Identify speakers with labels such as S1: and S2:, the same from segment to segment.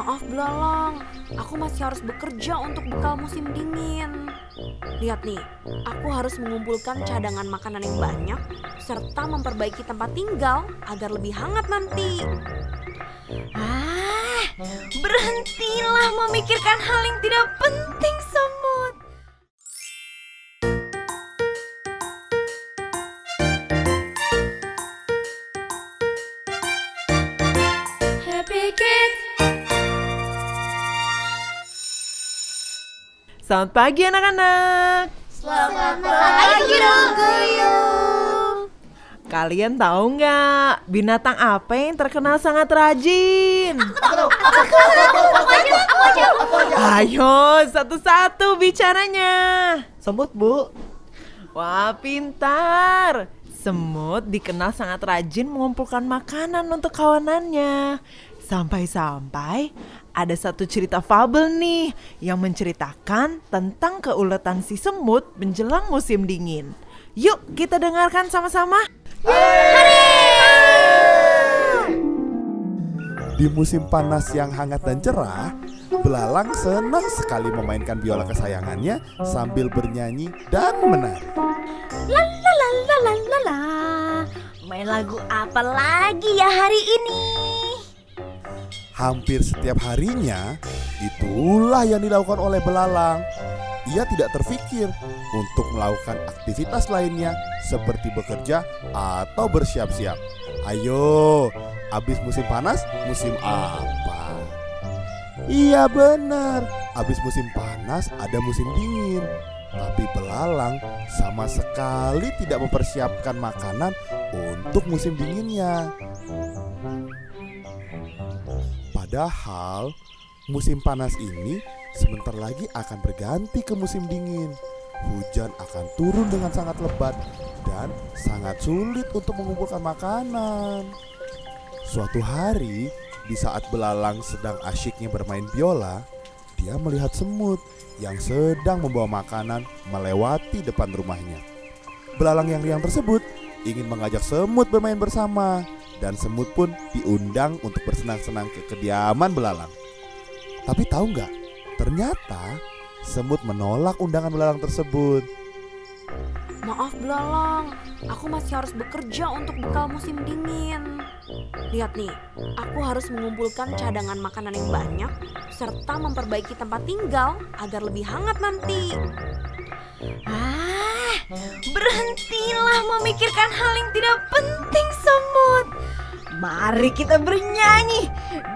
S1: Maaf belalang, aku masih harus bekerja untuk bekal musim dingin. Lihat nih, aku harus mengumpulkan cadangan makanan yang banyak serta memperbaiki tempat tinggal agar lebih hangat nanti.
S2: Ah, berhentilah memikirkan hal yang tidak penting,
S3: Selamat pagi anak-anak.
S2: Selamat pagi, Guyup.
S3: Kalian tahu nggak binatang apa yang terkenal sangat rajin? Ayo satu-satu bicaranya.
S4: Semut bu
S3: Wah pintar. Semut dikenal sangat rajin mengumpulkan makanan untuk kawanannya. Sampai-sampai ada satu cerita fabel nih yang menceritakan tentang keuletan si semut menjelang musim dingin. Yuk kita dengarkan sama-sama.
S4: Di musim panas yang hangat dan cerah Belalang senang sekali memainkan biola kesayangannya Sambil bernyanyi dan menari
S2: La la la la la la la. Main lagu apa lagi ya hari ini?
S4: Hampir setiap harinya Itulah yang dilakukan oleh belalang. Ia tidak terfikir untuk melakukan aktivitas lainnya Seperti bekerja atau bersiap-siap. Ayo, habis musim panas, musim apa? Iya benar, habis musim panas ada musim dingin. Tapi belalang sama sekali tidak mempersiapkan makanan untuk musim dinginnya Padahal musim panas ini sebentar lagi akan berganti ke musim dingin. Hujan akan turun dengan sangat lebat dan sangat sulit untuk mengumpulkan makanan. Suatu hari, di saat belalang sedang asyiknya bermain biola, dia melihat semut yang sedang membawa makanan melewati depan rumahnya. Belalang yang riang tersebut ingin mengajak semut bermain bersama dan semut pun diundang untuk bersenang-senang ke kediaman belalang. Tapi tahu nggak? Ternyata semut menolak undangan belalang tersebut.
S1: Maaf belalang, aku masih harus bekerja untuk bekal musim dingin. Lihat nih, aku harus mengumpulkan cadangan makanan yang banyak serta memperbaiki tempat tinggal agar lebih hangat nanti.
S2: Ah, berhentilah memikirkan hal yang tidak penting, semut. Mari kita bernyanyi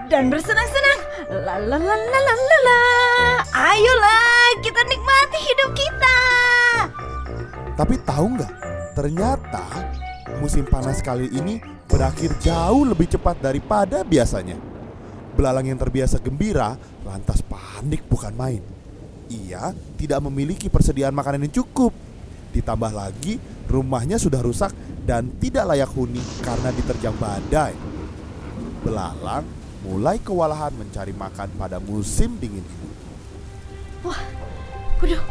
S2: dan bersenang-senang. La la la la la la la. Ayolah, kita nikmati hidup kita.
S4: Tapi tahu nggak? Ternyata musim panas kali ini berakhir jauh lebih cepat daripada biasanya. Belalang yang terbiasa gembira lantas panik bukan main. Ia tidak memiliki persediaan makanan yang cukup. Ditambah lagi rumahnya sudah rusak dan tidak layak huni karena diterjang badai. Belalang mulai kewalahan mencari makan pada musim dingin ini.
S2: Waduh,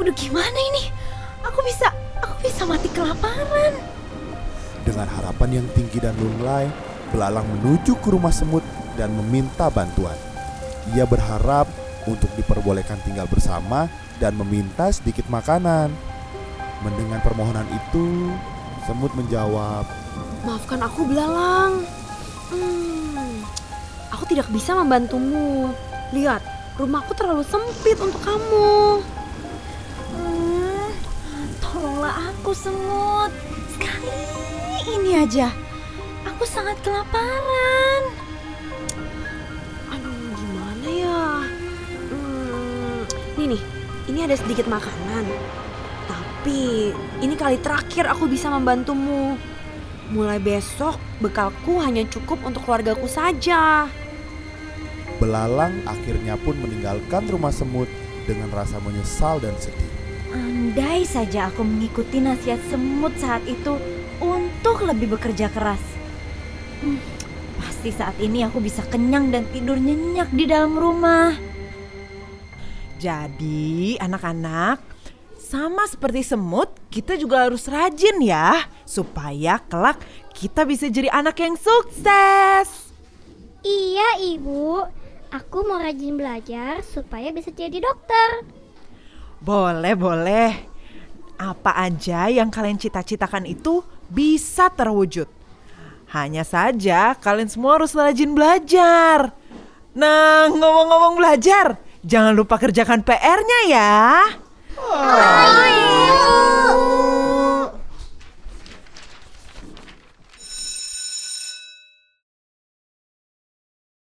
S2: waduh gimana ini? Aku bisa, aku bisa mati kelaparan.
S4: Dengan harapan yang tinggi dan lunglai, belalang menuju ke rumah semut dan meminta bantuan. Ia berharap untuk diperbolehkan tinggal bersama dan meminta sedikit makanan. Mendengar permohonan itu, semut menjawab,
S1: Maafkan aku belalang. Hmm, aku tidak bisa membantumu. Lihat, rumahku terlalu sempit untuk kamu.
S2: Hmm, tolonglah aku semut. Sekali ini aja. Aku sangat kelaparan.
S1: Aduh, gimana ya? Hmm, nih nih, ini ada sedikit makanan. Tapi ini kali terakhir aku bisa membantumu. Mulai besok bekalku hanya cukup untuk keluargaku saja.
S4: belalang akhirnya pun meninggalkan rumah semut dengan rasa menyesal dan sedih.
S2: Andai saja aku mengikuti nasihat semut saat itu untuk lebih bekerja keras. Hmm, pasti saat ini aku bisa kenyang dan tidur nyenyak di dalam rumah.
S3: Jadi anak-anak sama seperti semut kita juga harus rajin ya supaya kelak kita bisa jadi anak yang sukses.
S5: Iya, Ibu. Aku mau rajin belajar supaya bisa jadi dokter.
S3: Boleh, boleh. Apa aja yang kalian cita-citakan itu bisa terwujud. Hanya saja kalian semua harus rajin belajar. Nah, ngomong-ngomong belajar, jangan lupa kerjakan PR-nya ya. Oh.